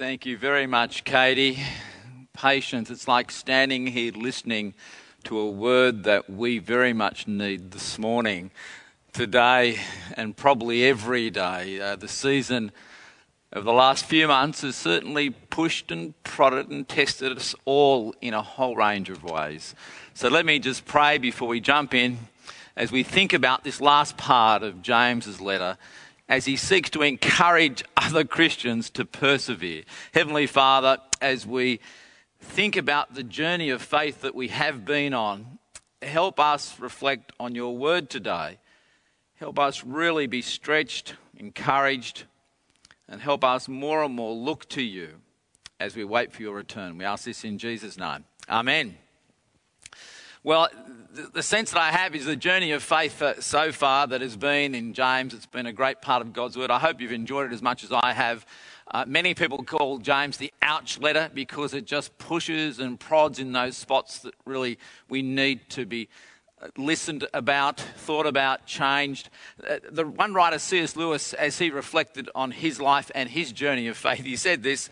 Thank you very much, Katie. Patience, it's like standing here listening to a word that we very much need this morning, today, and probably every day. Uh, the season of the last few months has certainly pushed and prodded and tested us all in a whole range of ways. So let me just pray before we jump in as we think about this last part of James's letter as he seeks to encourage other Christians to persevere. Heavenly Father, as we think about the journey of faith that we have been on, help us reflect on your word today. Help us really be stretched, encouraged, and help us more and more look to you as we wait for your return. We ask this in Jesus' name. Amen. Well, the sense that I have is the journey of faith so far that has been in James. It's been a great part of God's Word. I hope you've enjoyed it as much as I have. Uh, many people call James the ouch letter because it just pushes and prods in those spots that really we need to be uh, listened about, thought about, changed. Uh, the one writer, C.S. Lewis, as he reflected on his life and his journey of faith, he said this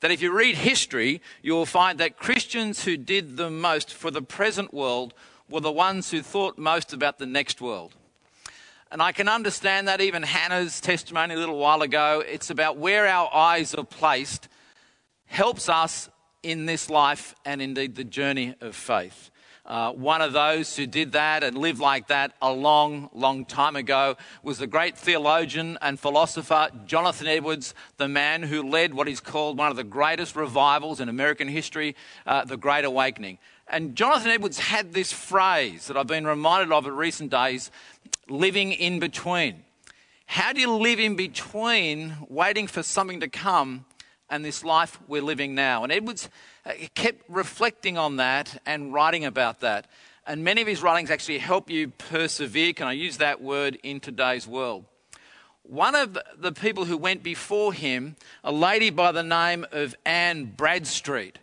that if you read history, you will find that Christians who did the most for the present world were the ones who thought most about the next world. And I can understand that even Hannah's testimony a little while ago, it's about where our eyes are placed, helps us in this life and indeed the journey of faith. Uh, one of those who did that and lived like that a long, long time ago was the great theologian and philosopher Jonathan Edwards, the man who led what is called one of the greatest revivals in American history, uh, the Great Awakening. And Jonathan Edwards had this phrase that I've been reminded of in recent days living in between. How do you live in between waiting for something to come and this life we're living now? And Edwards uh, kept reflecting on that and writing about that. And many of his writings actually help you persevere. Can I use that word in today's world? One of the people who went before him, a lady by the name of Anne Bradstreet.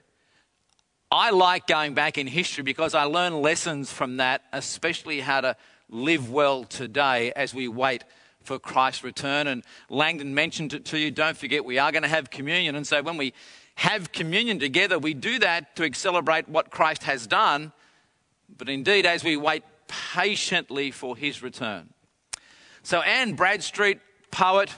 I like going back in history because I learn lessons from that, especially how to live well today as we wait for Christ's return. And Langdon mentioned it to you. Don't forget, we are going to have communion. And so when we have communion together, we do that to celebrate what Christ has done, but indeed as we wait patiently for his return. So, Anne Bradstreet, poet,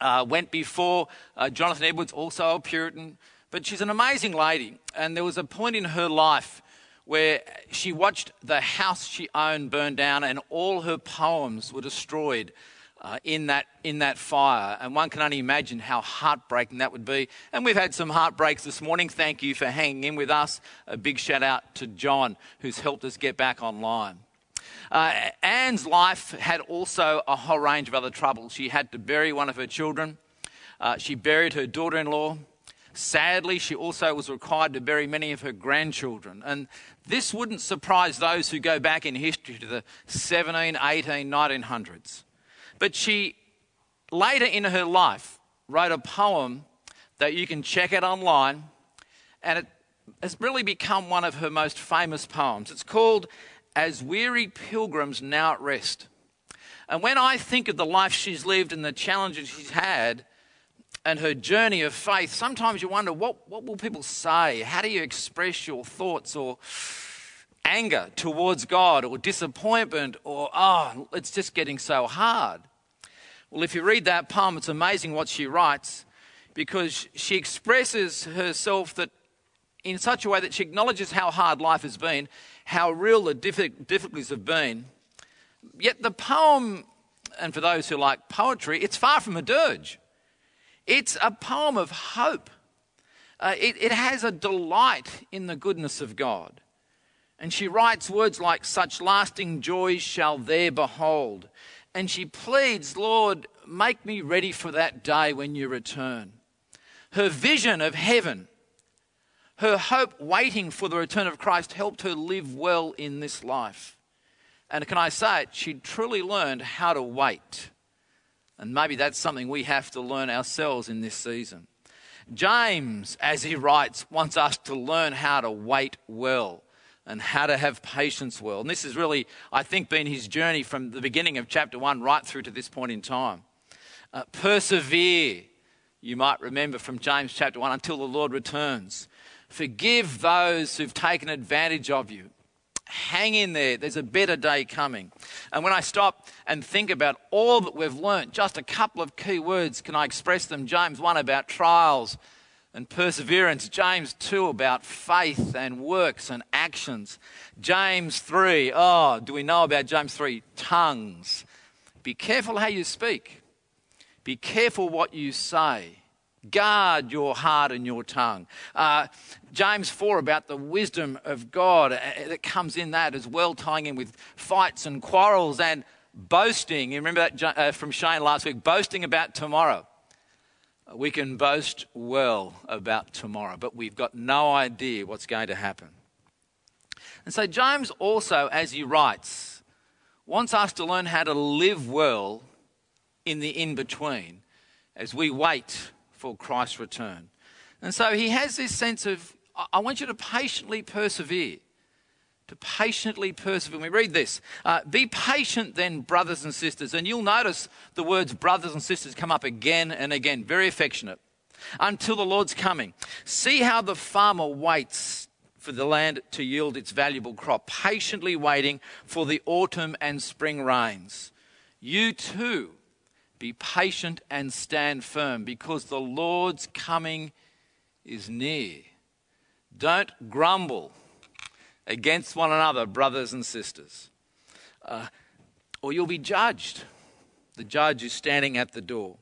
uh, went before uh, Jonathan Edwards, also a Puritan, but she's an amazing lady. And there was a point in her life where she watched the house she owned burn down and all her poems were destroyed uh, in, that, in that fire. And one can only imagine how heartbreaking that would be. And we've had some heartbreaks this morning. Thank you for hanging in with us. A big shout out to John, who's helped us get back online. Uh, Anne's life had also a whole range of other troubles. She had to bury one of her children, uh, she buried her daughter in law. Sadly, she also was required to bury many of her grandchildren. And this wouldn't surprise those who go back in history to the 17, 18, 1900s. But she, later in her life, wrote a poem that you can check out online, and it has really become one of her most famous poems. It's called As Weary Pilgrims Now at Rest. And when I think of the life she's lived and the challenges she's had and her journey of faith, sometimes you wonder what, what will people say? How do you express your thoughts or anger towards God or disappointment or, oh, it's just getting so hard. Well, if you read that poem, it's amazing what she writes because she expresses herself that in such a way that she acknowledges how hard life has been, how real the difficulties have been. Yet the poem, and for those who like poetry, it's far from a dirge. It's a poem of hope. Uh, it, it has a delight in the goodness of God. And she writes words like, Such lasting joys shall there behold. And she pleads, Lord, make me ready for that day when you return. Her vision of heaven, her hope waiting for the return of Christ helped her live well in this life. And can I say it? She truly learned how to wait. And maybe that's something we have to learn ourselves in this season. James, as he writes, wants us to learn how to wait well and how to have patience well. And this has really, I think, been his journey from the beginning of chapter 1 right through to this point in time. Uh, persevere. you might remember from James chapter 1 until the Lord returns. Forgive those who've taken advantage of you. Hang in there. There's a better day coming. And when I stop and think about all that we've learnt, just a couple of key words, can I express them? James 1 about trials and perseverance. James 2 about faith and works and actions. James 3, oh, do we know about James 3? Tongues. Be careful how you speak, be careful what you say. Guard your heart and your tongue. Uh, James 4 about the wisdom of God uh, that comes in that as well, tying in with fights and quarrels and boasting. You remember that uh, from Shane last week? Boasting about tomorrow. We can boast well about tomorrow, but we've got no idea what's going to happen. And so, James also, as he writes, wants us to learn how to live well in the in between as we wait for Christ's return. And so he has this sense of, I want you to patiently persevere. To patiently persevere. We read this uh, Be patient then, brothers and sisters. And you'll notice the words brothers and sisters come up again and again, very affectionate, until the Lord's coming. See how the farmer waits for the land to yield its valuable crop, patiently waiting for the autumn and spring rains. You too be patient and stand firm because the Lord's coming is near. Don't grumble against one another, brothers and sisters, uh, or you'll be judged. The judge is standing at the door.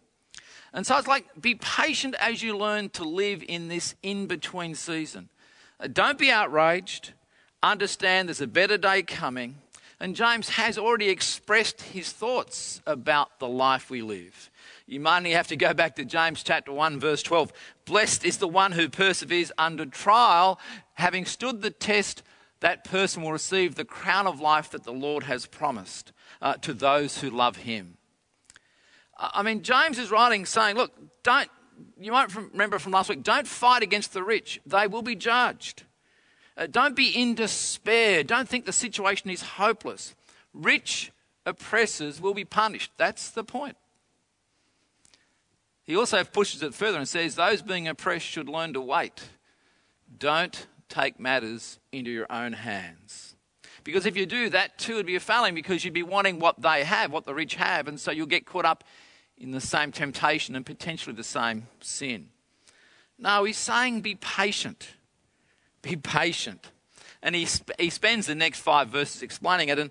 And so it's like be patient as you learn to live in this in between season. Uh, don't be outraged. Understand there's a better day coming. And James has already expressed his thoughts about the life we live. You might have to go back to James chapter 1, verse 12. Blessed is the one who perseveres under trial, having stood the test, that person will receive the crown of life that the Lord has promised uh, to those who love him. I mean, James is writing saying, look, don't, you might remember from last week, don't fight against the rich, they will be judged. Uh, don't be in despair. Don't think the situation is hopeless. Rich oppressors will be punished. That's the point. He also pushes it further and says those being oppressed should learn to wait. Don't take matters into your own hands. Because if you do, that too would be a failing because you'd be wanting what they have, what the rich have, and so you'll get caught up in the same temptation and potentially the same sin. No, he's saying be patient. Be patient. And he, sp- he spends the next five verses explaining it. And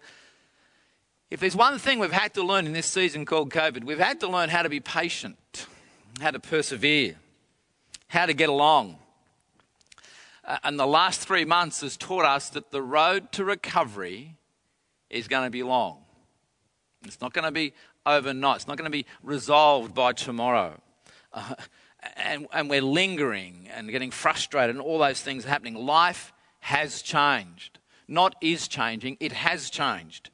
if there's one thing we've had to learn in this season called COVID, we've had to learn how to be patient, how to persevere, how to get along. Uh, and the last three months has taught us that the road to recovery is going to be long. It's not going to be overnight. It's not going to be resolved by tomorrow. Uh, and, and we're lingering and getting frustrated, and all those things are happening. Life has changed. Not is changing, it has changed.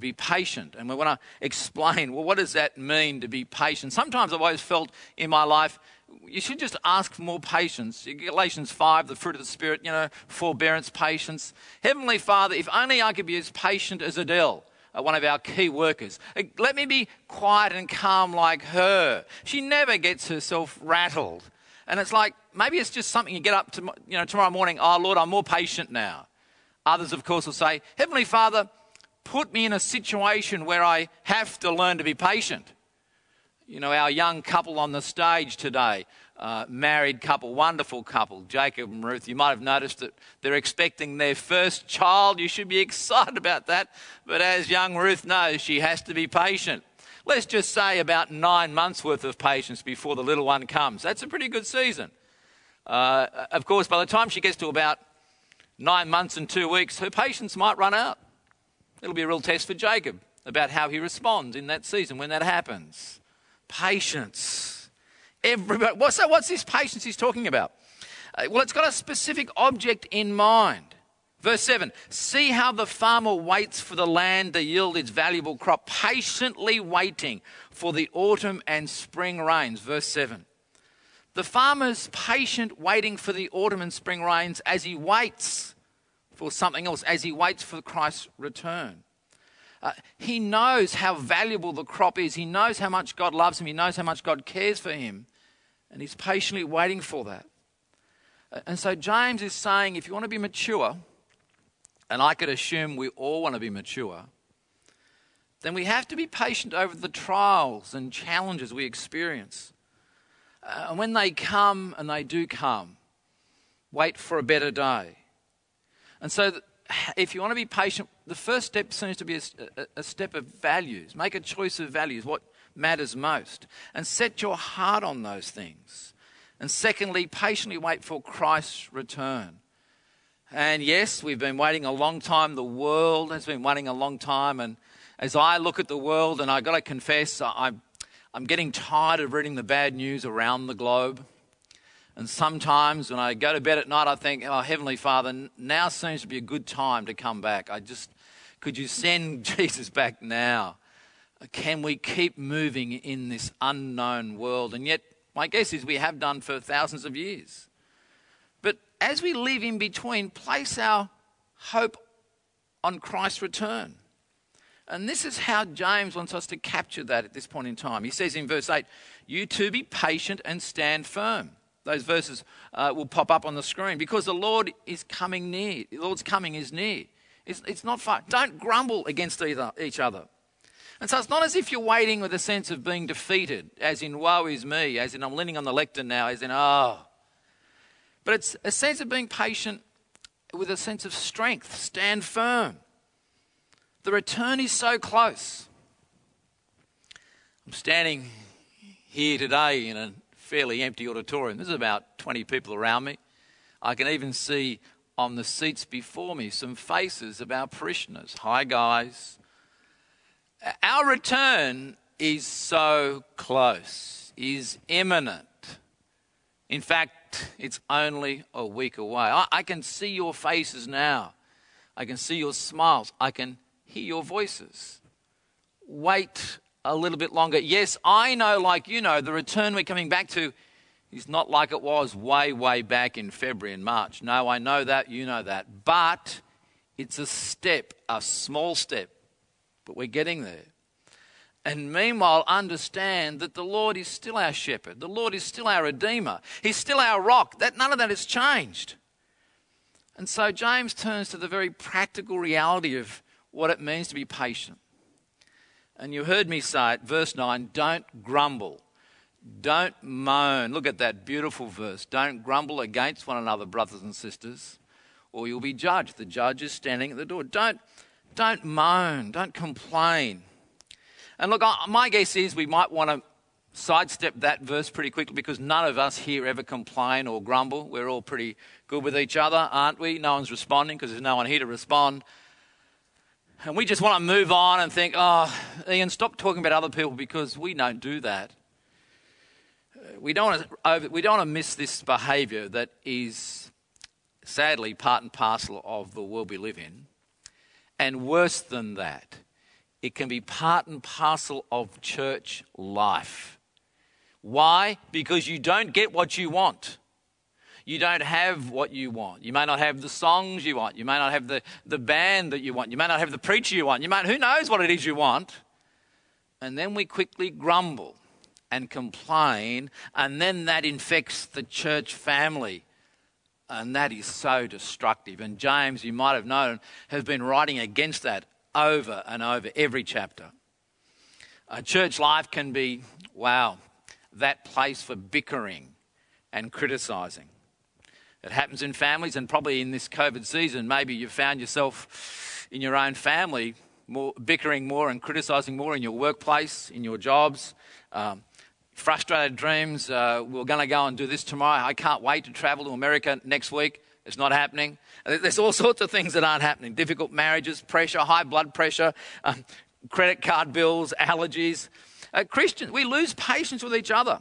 Be patient. And we want to explain well, what does that mean to be patient? Sometimes I've always felt in my life, you should just ask for more patience. Galatians 5, the fruit of the Spirit, you know, forbearance, patience. Heavenly Father, if only I could be as patient as Adele uh, one of our key workers. Uh, let me be quiet and calm like her. She never gets herself rattled. And it's like, maybe it's just something you get up to, you know, tomorrow morning, oh Lord, I'm more patient now. Others, of course, will say, Heavenly Father, put me in a situation where I have to learn to be patient. You know, our young couple on the stage today, uh, married couple, wonderful couple, Jacob and Ruth. You might have noticed that they're expecting their first child. You should be excited about that. But as young Ruth knows, she has to be patient. Let's just say about nine months worth of patience before the little one comes. That's a pretty good season. Uh, of course, by the time she gets to about nine months and two weeks, her patience might run out. It'll be a real test for Jacob about how he responds in that season when that happens. Patience. Everybody, what's, that, what's this patience he's talking about? Uh, well, it's got a specific object in mind. Verse 7 See how the farmer waits for the land to yield its valuable crop, patiently waiting for the autumn and spring rains. Verse 7. The farmer's patient waiting for the autumn and spring rains as he waits for something else, as he waits for Christ's return. Uh, he knows how valuable the crop is. He knows how much God loves him. He knows how much God cares for him. And he's patiently waiting for that. And so James is saying if you want to be mature, and I could assume we all want to be mature, then we have to be patient over the trials and challenges we experience. Uh, and when they come, and they do come, wait for a better day. And so, if you want to be patient, the first step seems to be a, a, step of values. Make a choice of values, what matters most, and set your heart on those things. And secondly, patiently wait for Christ's return. And yes, we've been waiting a long time. The world has been waiting a long time. And as I look at the world, and I've got to confess, I'm, I'm getting tired of reading the bad news around the globe. And sometimes when I go to bed at night, I think, oh, Heavenly Father, now seems to be a good time to come back. I just, could you send Jesus back now? Can we keep moving in this unknown world? And yet, my guess is we have done for thousands of years. But as we live in between, place our hope on Christ's return. And this is how James wants us to capture that at this point in time. He says in verse 8, You too be patient and stand firm. Those verses uh, will pop up on the screen because the Lord is coming near. The Lord's coming is near. It's, it's not far. Don't grumble against either, each other. And so it's not as if you're waiting with a sense of being defeated, as in, woe is me, as in, I'm leaning on the lectern now, as in, oh. But it's a sense of being patient with a sense of strength. Stand firm. The return is so close. I'm standing here today in a fairly empty auditorium. There's about 20 people around me. I can even see on the seats before me some faces of our parishioners. Hi, guys. Our return is so close, is imminent. In fact, it's only a week away. I, I, can see your faces now. I can see your smiles. I can hear your voices. Wait a little bit longer. Yes, I know, like you know, the return we're coming back to is not like it was way, way back in February and March. No, I know that. You know that. But it's a step, a small step but we're getting there. And meanwhile, understand that the Lord is still our shepherd. The Lord is still our redeemer. He's still our rock. That, none of that has changed. And so James turns to the very practical reality of what it means to be patient. And you heard me say it, verse 9 don't grumble, don't moan. Look at that beautiful verse. Don't grumble against one another, brothers and sisters, or you'll be judged. The judge is standing at the door. Don't don't moan, don't complain. And look, my guess is we might want to sidestep that verse pretty quickly because none of us here ever complain or grumble. We're all pretty good with each other, aren't we? No one's responding because there's no one here to respond. And we just want to move on and think, oh, Ian, stop talking about other people because we don't do that. We don't want to, over, we don't want to miss this behaviour that is sadly part and parcel of the world we live in. And worse than that, it can be part and parcel of church life. Why? Because you don't get what you want. You don't have what you want. You may not have the songs you want. You may not have the, the band that you want. You may not have the preacher you want. You may, who knows what it is you want? And then we quickly grumble and complain, and then that infects the church family. And that is so destructive. And James, you might have known, has been writing against that over and over every chapter. A church life can be, wow, that place for bickering and criticizing. It happens in families, and probably in this COVID season, maybe you've found yourself in your own family more, bickering more and criticizing more in your workplace, in your jobs. Um, frustrated dreams. Uh, we're going to go and do this tomorrow. I can't wait to travel to America next week. It's not happening. There's all sorts of things that aren't happening difficult marriages, pressure, high blood pressure, um, credit card bills, allergies. Uh, Christians, we lose patience with each other.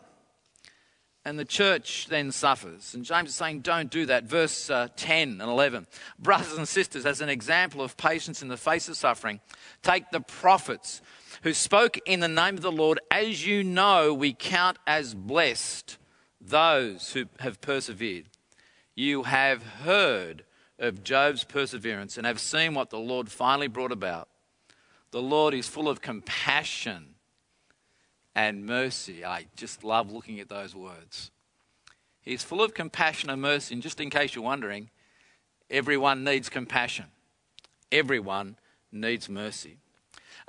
And the church then suffers. And James is saying, don't do that. Verse uh, 10 and 11. Brothers and sisters, as an example of patience in the face of suffering, take the prophets who spoke in the name of the Lord, as you know, we count as blessed those who have persevered. You have heard of Job's perseverance and have seen what the Lord finally brought about. The Lord is full of compassion and mercy. I just love looking at those words. He's full of compassion and mercy. And just in case you're wondering, everyone needs compassion, everyone needs mercy.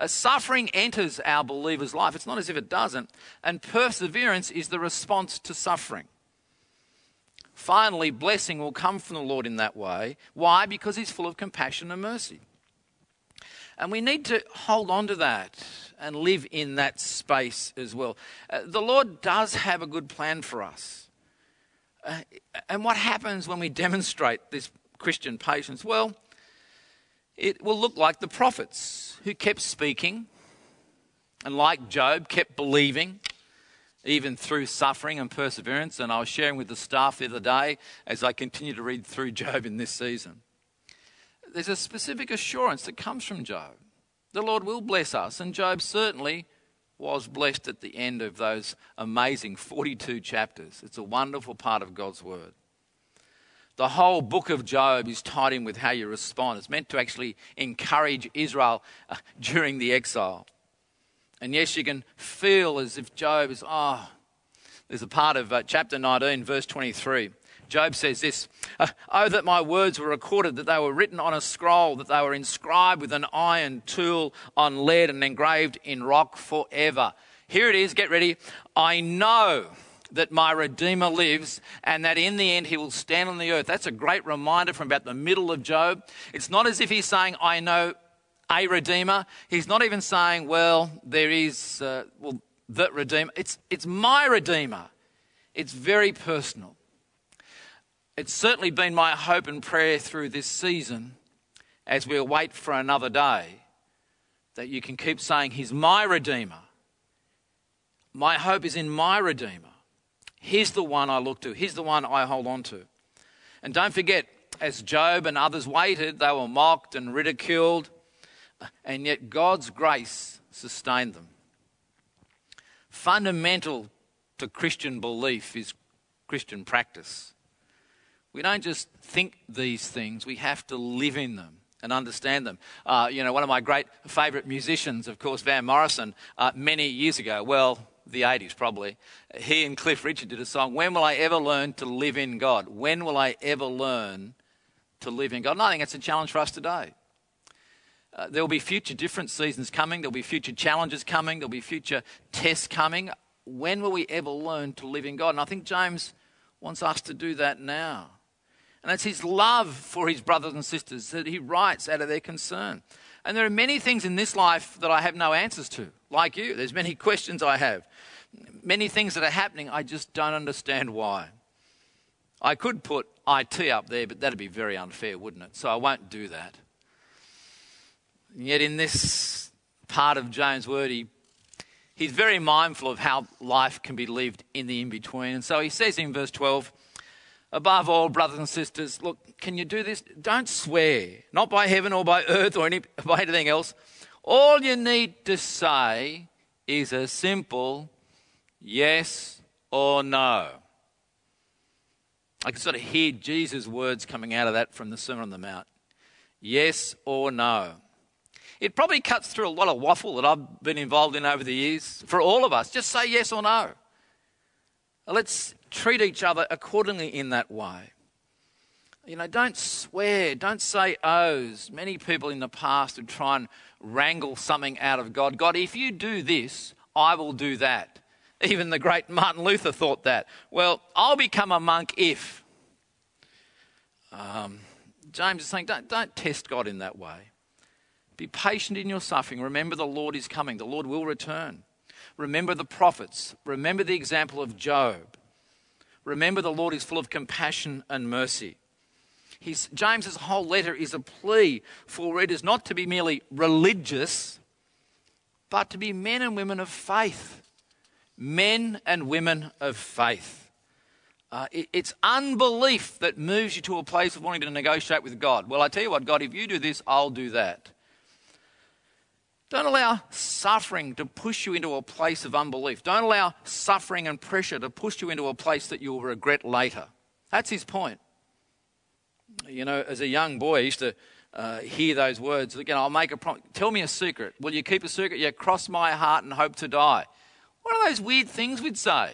Suffering enters our believer's life, it's not as if it doesn't, and perseverance is the response to suffering. Finally, blessing will come from the Lord in that way. Why? Because He's full of compassion and mercy. And we need to hold on to that and live in that space as well. Uh, the Lord does have a good plan for us. Uh, and what happens when we demonstrate this Christian patience? Well, it will look like the prophets who kept speaking and, like Job, kept believing even through suffering and perseverance. And I was sharing with the staff the other day as I continue to read through Job in this season. There's a specific assurance that comes from Job. The Lord will bless us, and Job certainly was blessed at the end of those amazing 42 chapters. It's a wonderful part of God's Word. The whole book of Job is tied in with how you respond. It's meant to actually encourage Israel uh, during the exile. And yes, you can feel as if Job is, oh, there's a part of uh, chapter 19, verse 23. Job says this uh, Oh, that my words were recorded, that they were written on a scroll, that they were inscribed with an iron tool on lead and engraved in rock forever. Here it is, get ready. I know that my Redeemer lives and that in the end he will stand on the earth. That's a great reminder from about the middle of Job. It's not as if he's saying, I know a Redeemer. He's not even saying, well, there is, uh, well, the Redeemer. It's, it's my Redeemer. It's very personal. It's certainly been my hope and prayer through this season as we await for another day that you can keep saying, He's my Redeemer. My hope is in my Redeemer. He's the one I look to, He's the one I hold on to. And don't forget, as Job and others waited, they were mocked and ridiculed, and yet God's grace sustained them. Fundamental to Christian belief is Christian practice. We don't just think these things, we have to live in them and understand them. Uh, you know, one of my great favourite musicians, of course, Van Morrison, uh, many years ago, well, the 80s probably, he and Cliff Richard did a song, When Will I Ever Learn to Live in God? When will I ever learn to live in God? And I think it's a challenge for us today. Uh, there will be future different seasons coming, there'll be future challenges coming, there'll be future tests coming. When will we ever learn to live in God? And I think James wants us to do that now. And it's his love for his brothers and sisters that he writes out of their concern. And there are many things in this life that I have no answers to, like you. There's many questions I have. Many things that are happening, I just don't understand why. I could put IT up there, but that'd be very unfair, wouldn't it? So I won't do that. And yet, in this part of James' word, he, he's very mindful of how life can be lived in the in between. And so he says in verse 12, Above all, brothers and sisters, look, can you do this? Don't swear, not by heaven or by earth or any, by anything else. All you need to say is a simple yes or no. I can sort of hear Jesus' words coming out of that from the Sermon on the Mount. Yes or no. It probably cuts through a lot of waffle that I've been involved in over the years for all of us. Just say yes or no. Let's treat each other accordingly in that way. You know, don't swear, don't say ohs. Many people in the past would try and wrangle something out of God. God, if you do this, I will do that. Even the great Martin Luther thought that. Well, I'll become a monk if. Um, James is saying, don't, don't test God in that way. Be patient in your suffering. Remember, the Lord is coming, the Lord will return. Remember the prophets. Remember the example of Job. Remember, the Lord is full of compassion and mercy. His, James's whole letter is a plea for readers not to be merely religious, but to be men and women of faith. Men and women of faith. Uh, it, it's unbelief that moves you to a place of wanting to negotiate with God. Well, I tell you what, God, if you do this, I'll do that. Don't allow suffering to push you into a place of unbelief. Don't allow suffering and pressure to push you into a place that you'll regret later. That's his point. You know, as a young boy, I used to uh, hear those words. Again, I'll make a promise. Tell me a secret. Will you keep a secret? Yeah, cross my heart and hope to die. What are those weird things we'd say?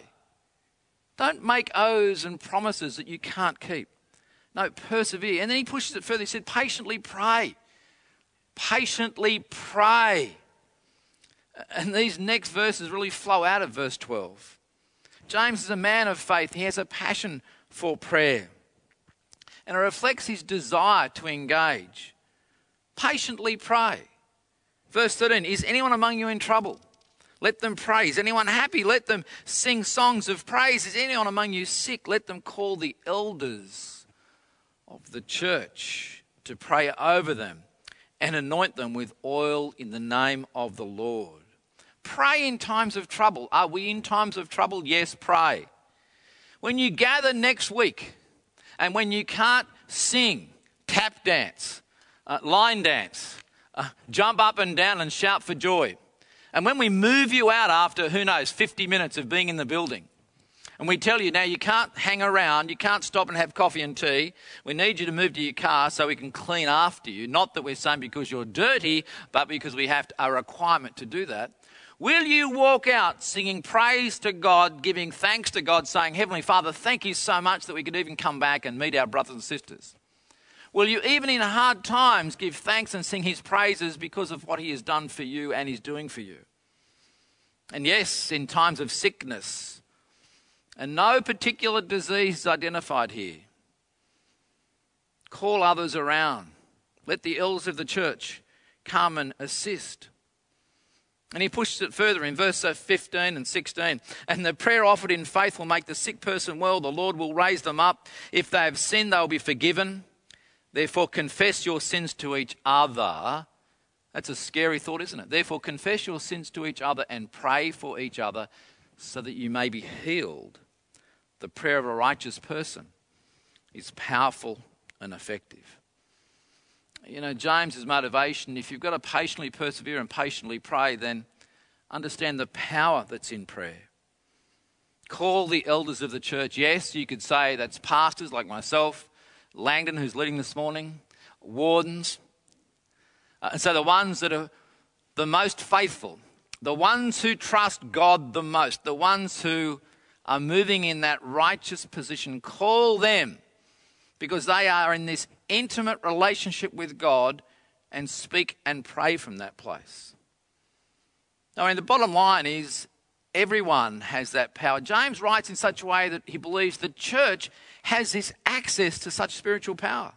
Don't make oaths and promises that you can't keep. No, persevere. And then he pushes it further. He said, patiently pray. Patiently pray. And these next verses really flow out of verse 12. James is a man of faith. He has a passion for prayer. And it reflects his desire to engage. Patiently pray. Verse 13 Is anyone among you in trouble? Let them praise. Anyone happy? Let them sing songs of praise. Is anyone among you sick? Let them call the elders of the church to pray over them and anoint them with oil in the name of the Lord. Pray in times of trouble. Are we in times of trouble? Yes, pray. When you gather next week and when you can't sing, tap dance, uh, line dance, uh, jump up and down and shout for joy and when we move you out after, who knows, 50 minutes of being in the building, and we tell you now you can't hang around, you can't stop and have coffee and tea. We need you to move to your car so we can clean after you. Not that we're saying because you're dirty, but because we have a requirement to do that. Will you walk out singing praise to God, giving thanks to God, saying, Heavenly Father, thank you so much that we could even come back and meet our brothers and sisters? Will you, even in hard times, give thanks and sing his praises because of what he has done for you and He's doing for you? And yes, in times of sickness, and no particular disease is identified here, call others around. Let the elders of the church come and assist. And he pushes it further in verse 15 and 16. And the prayer offered in faith will make the sick person well. The Lord will raise them up. If they have sinned, they will be forgiven. Therefore, confess your sins to each other. That's a scary thought, isn't it? Therefore, confess your sins to each other and pray for each other so that you may be healed. The prayer of a righteous person is powerful and effective. You know, James's motivation if you've got to patiently persevere and patiently pray, then understand the power that's in prayer. Call the elders of the church. Yes, you could say that's pastors like myself Langdon, who's leading this morning, wardens. Uh, and so the ones that are the most faithful, the ones who trust God the most, the ones who are moving in that righteous position, call them because they are in this intimate relationship with God and speak and pray from that place. Now, I mean, the bottom line is everyone has that power. James writes in such a way that he believes the church has this access to such spiritual power.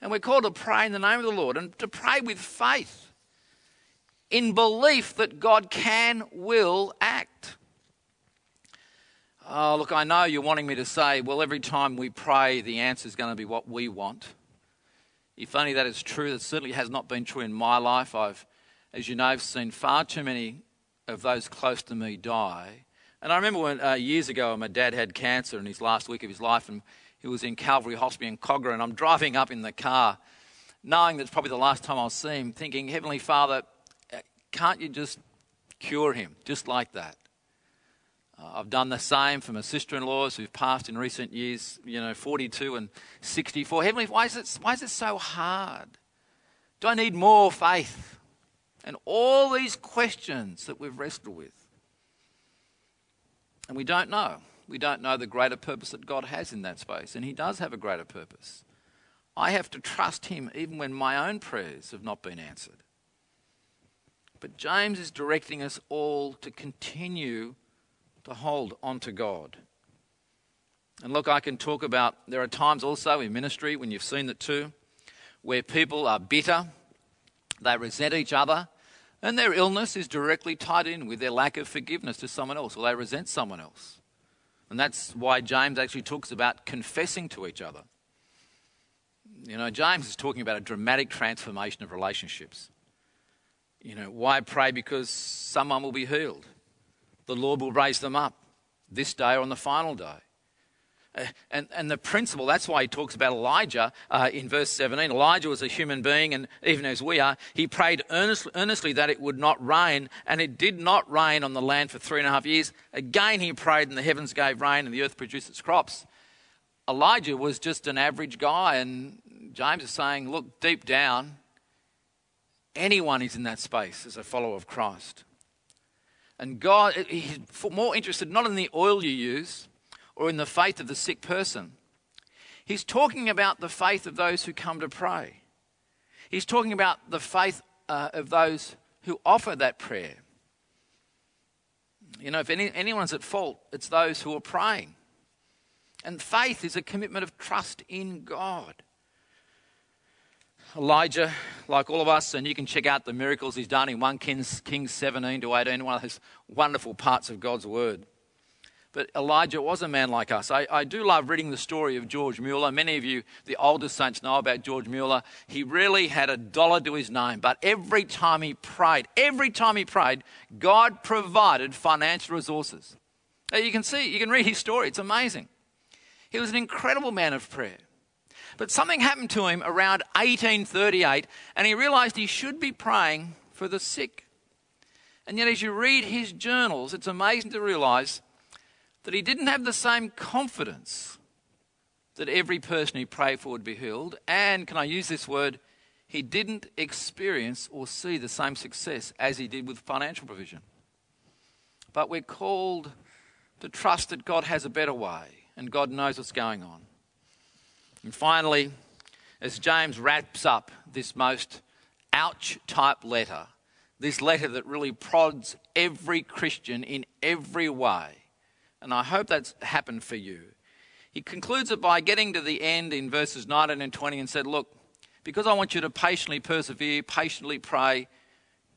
And we're called to pray in the name of the Lord and to pray with faith in belief that God can, will act. Oh, look, I know you're wanting me to say, well, every time we pray, the answer is going to be what we want. If only that is true, that certainly has not been true in my life. I've, as you know, I've seen far too many of those close to me die and I remember when, uh, years ago, my dad had cancer in his last week of his life, and he was in Calvary Hospital in Kogarah, and I'm driving up in the car, knowing that's probably the last time I'll see him, thinking, Heavenly Father, uh, can't you just cure him just like that? Uh, I've done the same for my sister-in-laws who've passed in recent years, you know, 42 and 64. Heavenly, why is it, why is it so hard? Do I need more faith? And all these questions that we've wrestled with. And we don't know. We don't know the greater purpose that God has in that space. And He does have a greater purpose. I have to trust Him even when my own prayers have not been answered. But James is directing us all to continue to hold on to God. And look, I can talk about, there are times also in ministry when you've seen it too, where people are bitter, they resent each other, and their illness is directly tied in with their lack of forgiveness to someone else, or they resent someone else. And that's why James actually talks about confessing to each other. You know, James is talking about a dramatic transformation of relationships. You know, why pray? Because someone will be healed. The Lord will raise them up this day or on the final day. Uh, and, and the principle, that's why he talks about Elijah uh, in verse 17. Elijah was a human being, and even as we are, he prayed earnestly, earnestly that it would not rain, and it did not rain on the land for three and a half years. Again, he prayed, and the heavens gave rain, and the earth produced its crops. Elijah was just an average guy, and James is saying, look, deep down, anyone is in that space as a follower of Christ. And God, he's more interested not in the oil you use or in the faith of the sick person. He's talking about the faith of those who come to pray. He's talking about the faith uh, of those who offer that prayer. You know, if any, anyone's at fault, it's those who are praying. And faith is a commitment of trust in God. Elijah, like all of us, and you can check out the miracles he's done in 1 Kings, Kings 17 to 18, one of those wonderful parts of God's word. But Elijah was a man like us. I, I, do love reading the story of George Mueller. Many of you, the older saints, know about George Mueller. He really had a dollar to his name, but every time he prayed, every time he prayed, God provided financial resources. You can see, you can read his story. It's amazing. He was an incredible man of prayer. But something happened to him around 1838, and he realized he should be praying for the sick. And yet, as you read his journals, it's amazing to realize that he didn't have the same confidence that every person he prayed for would be healed. And, can I use this word? He didn't experience or see the same success as he did with financial provision. But we're called to trust that God has a better way and God knows what's going on. And finally, as James wraps up this most ouch type letter, this letter that really prods every Christian in every way, and I hope that's happened for you. He concludes it by getting to the end in verses 19 and 20 and said, Look, because I want you to patiently persevere, patiently pray,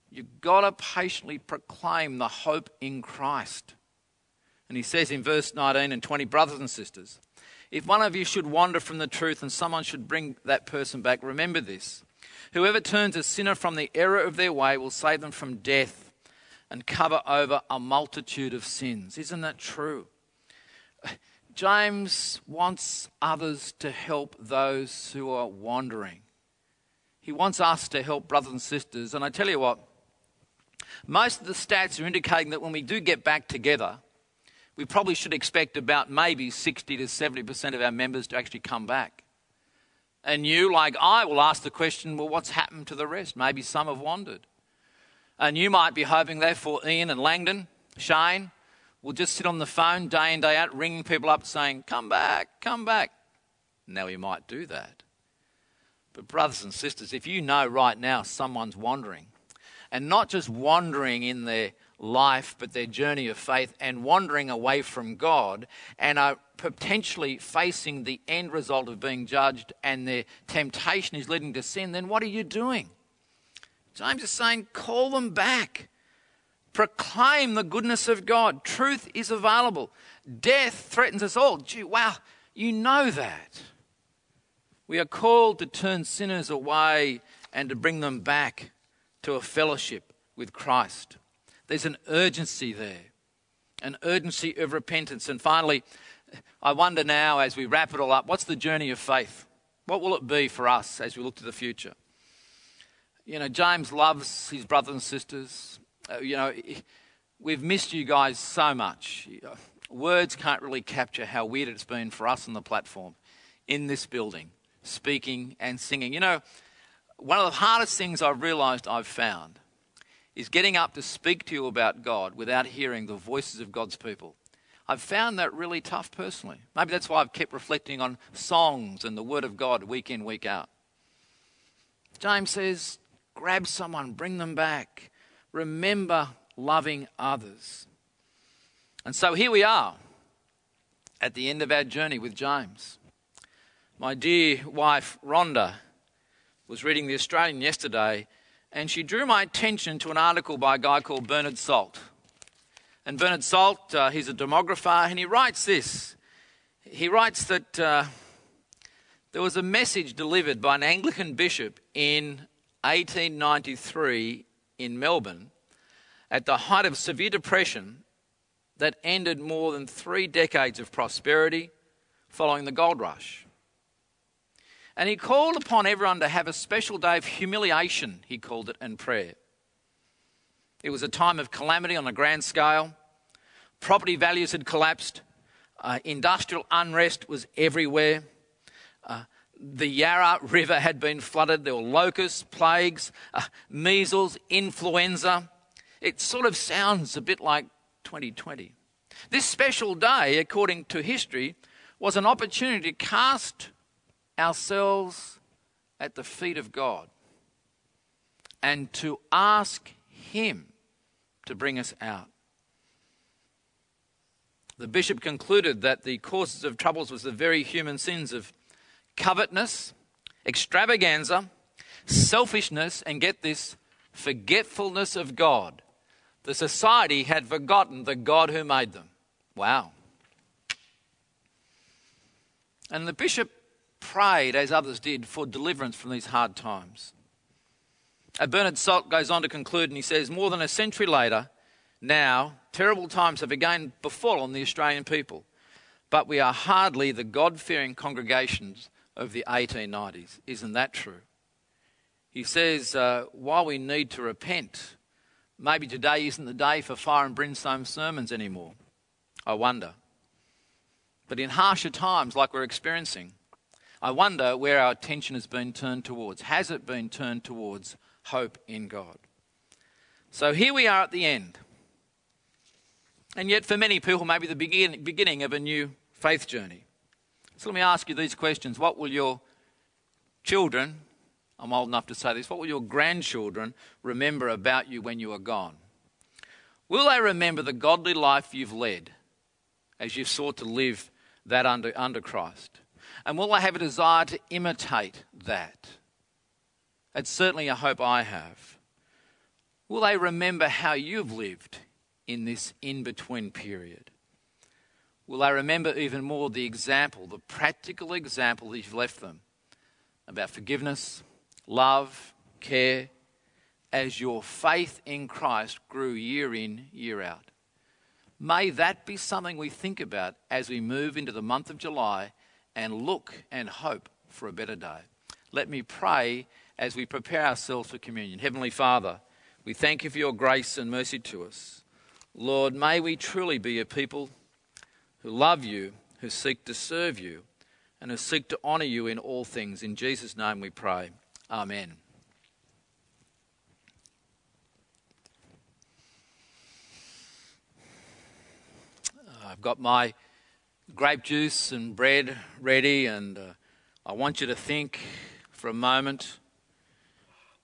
you've got to patiently proclaim the hope in Christ. And he says in verse 19 and 20, Brothers and sisters, if one of you should wander from the truth and someone should bring that person back, remember this. Whoever turns a sinner from the error of their way will save them from death and cover over a multitude of sins. Isn't that true? James wants others to help those who are wandering. He wants us to help brothers and sisters. And I tell you what, most of the stats are indicating that when we do get back together, we probably should expect about maybe 60 to 70% of our members to actually come back. And you, like I, will ask the question well, what's happened to the rest? Maybe some have wandered. And you might be hoping, therefore, Ian and Langdon, Shane, will just sit on the phone day in, day out, ringing people up saying, Come back, come back. Now, we might do that. But, brothers and sisters, if you know right now someone's wandering, and not just wandering in their life, but their journey of faith and wandering away from God and are potentially facing the end result of being judged and their temptation is leading to sin, then what are you doing? James is saying, call them back. Proclaim the goodness of God. Truth is available. Death threatens us all. Gee, wow, you know that. We are called to turn sinners away and to bring them back to a fellowship with Christ. There's an urgency there, an urgency of repentance. And finally, I wonder now as we wrap it all up, what's the journey of faith? What will it be for us as we look to the future? You know, James loves his brothers and sisters. Uh, you know, we've missed you guys so much. Words can't really capture how weird it's been for us on the platform, in this building, speaking and singing. You know, one of the hardest things I've realized I've found is getting up to speak to you about God without hearing the voices of God's people. I've found that really tough personally. Maybe that's why I've kept reflecting on songs and the Word of God week in, week out. James says, grab someone, bring them back. Remember loving others. And so here we are at the end of our journey with James. My dear wife, Rhonda, was reading The Australian yesterday and she drew my attention to an article by a guy called Bernard Salt. And Bernard Salt, uh, he's a demographer, and he writes this. He writes that uh, there was a message delivered by an Anglican bishop in 1893 in Melbourne at the height of severe depression that ended more than three decades of prosperity following the gold rush. And he called upon everyone to have a special day of humiliation, he called it, and prayer. It was a time of calamity on a grand scale. Property values had collapsed. Uh, industrial unrest was everywhere. Uh, the Yarra River had been flooded. There were locusts, plagues, uh, measles, influenza. It sort of sounds a bit like 2020. This special day, according to history, was an opportunity to cast ourselves at the feet of God and to ask Him to bring us out. The bishop concluded that the causes of troubles was the very human sins of covetousness, extravaganza, selfishness, and get this, forgetfulness of God. The society had forgotten the God who made them. Wow. And the bishop prayed, as others did, for deliverance from these hard times. Bernard Salt goes on to conclude and he says, More than a century later, now, terrible times have again befallen the Australian people, but we are hardly the God fearing congregations of the 1890s. Isn't that true? He says, uh, while we need to repent, maybe today isn't the day for fire and brimstone sermons anymore. I wonder. But in harsher times like we're experiencing, I wonder where our attention has been turned towards. Has it been turned towards hope in God? So here we are at the end. And yet, for many people, maybe the begin, beginning of a new faith journey. So let me ask you these questions. What will your children, I'm old enough to say this, what will your grandchildren remember about you when you are gone? Will they remember the godly life you've led as you've sought to live that under, under Christ? And will they have a desire to imitate that? It's certainly a hope I have. Will they remember how you've lived in this in between period? Will they remember even more the example, the practical example that you've left them about forgiveness, love, care, as your faith in Christ grew year in, year out? May that be something we think about as we move into the month of July and look and hope for a better day. Let me pray as we prepare ourselves for communion. Heavenly Father, we thank you for your grace and mercy to us. Lord, may we truly be a people who love you, who seek to serve you, and who seek to honour you in all things. In Jesus' name we pray. Amen. I've got my grape juice and bread ready, and uh, I want you to think for a moment.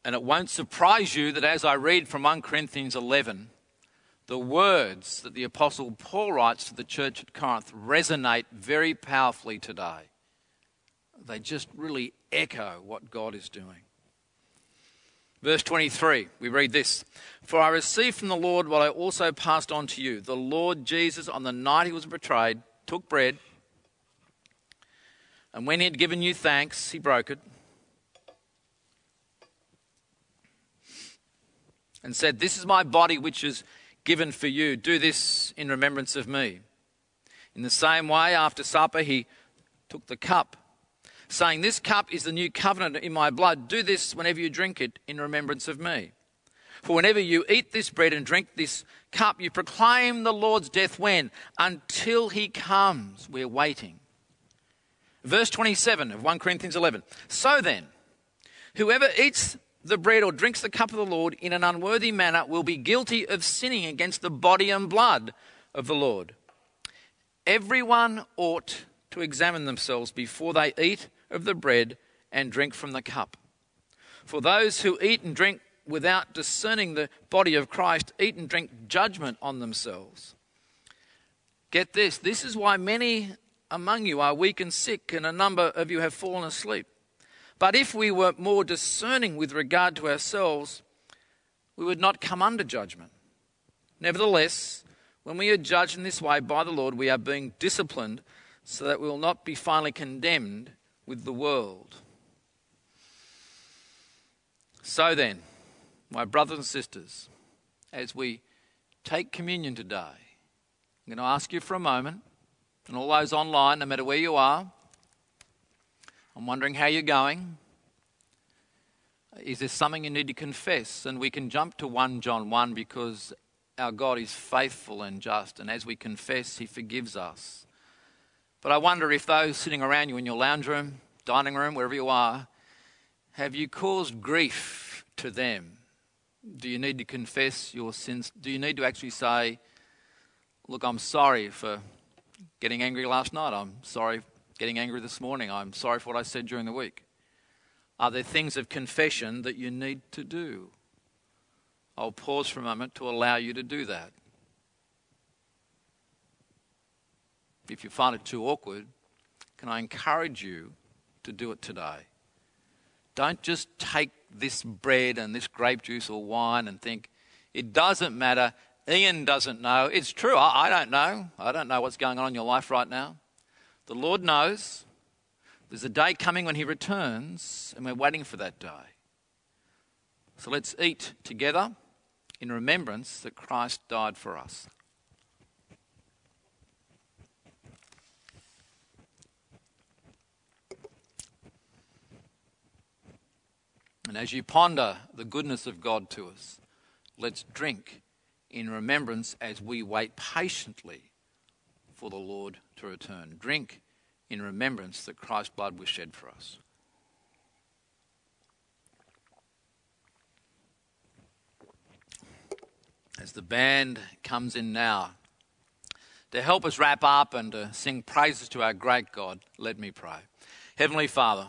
And it won't surprise you that as I read from 1 Corinthians 11, the words that the Apostle Paul writes to the church at Corinth resonate very powerfully today. They just really echo what God is doing. Verse 23, we read this For I received from the Lord what I also passed on to you. The Lord Jesus, on the night he was betrayed, took bread, and when he had given you thanks, he broke it and said, This is my body which is given for you. Do this in remembrance of me. In the same way, after supper, he took the cup, saying, This cup is the new covenant in my blood. Do this whenever you drink it in remembrance of me. For whenever you eat this bread and drink this cup, you proclaim the Lord's death when? Until he comes. We're waiting. Verse 27 of 1 Corinthians 11. So then, whoever eats the bread or drinks the cup of the Lord in an unworthy manner will be guilty of sinning against the body and blood of the Lord. Everyone ought to examine themselves before they eat of the bread and drink from the cup. For those who eat and drink without discerning the body of Christ eat and drink judgment on themselves. Get this this is why many among you are weak and sick, and a number of you have fallen asleep. But if we were more discerning with regard to ourselves, we would not come under judgment. Nevertheless, when we are judged in this way by the Lord, we are being disciplined so that we will not be finally condemned with the world. So then, my brothers and sisters, as we take communion today, I'm going to ask you for a moment, and all those online, no matter where you are, I'm wondering how you're going. Is there something you need to confess? And we can jump to 1 John 1 because our God is faithful and just, and as we confess, He forgives us. But I wonder if those sitting around you in your lounge room, dining room, wherever you are, have you caused grief to them? Do you need to confess your sins? Do you need to actually say, look, I'm sorry for getting angry last night. I'm sorry getting angry this morning. I'm sorry for what I said during the week. Are there things of confession that you need to do? I'll pause for a moment to allow you to do that. If you find it too awkward, can I encourage you to do it today? Don't just take this bread and this grape juice or wine and think, it doesn't matter. Ian doesn't know. It's true. I, I don't know. I don't know what's going on in your life right now. The Lord knows. There's a day coming when He returns, and we're waiting for that day. So let's eat together in remembrance that Christ died for us. And as you ponder the goodness of God to us, let's drink in remembrance as we wait patiently for the Lord to return. Drink in remembrance that Christ's blood was shed for us. As the band comes in now, to help us wrap up and to sing praises to our great God, let me pray. Heavenly Father,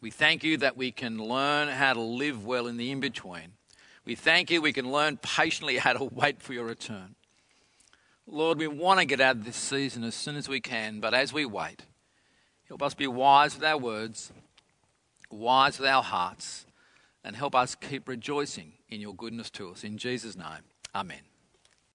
we thank you that we can learn how to live well in the in between. We thank you we can learn patiently how to wait for your return. Lord, we want to get out of this season as soon as we can, but as we wait, help us be wise with our words, wise with our hearts, and help us keep rejoicing in your goodness to us. In Jesus' name, amen.